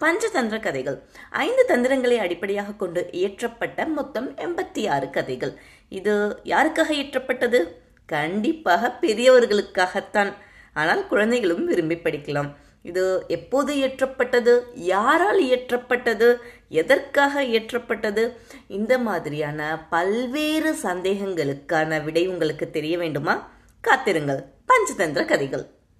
பஞ்சதந்திர கதைகள். ஐந்து தந்திரங்களை அடிப்படையாக கொண்டு இயற்றப்பட்ட மொத்தம் எண்பத்தி ஆறு கதைகள். இது யாருக்காக இயற்றப்பட்டது? கண்டிப்பாக பெரியவர்களுக்காகத்தான். ஆனால் குழந்தைகளும் விரும்பி படிக்கலாம். இது எப்போது இயற்றப்பட்டது? யாரால் இயற்றப்பட்டது? எதற்காக இயற்றப்பட்டது? இந்த மாதிரியான பல்வேறு சந்தேகங்களுக்கான விடை உங்களுக்கு தெரிய வேண்டுமா? காத்திருங்கள். பஞ்சதந்திர கதைகள்.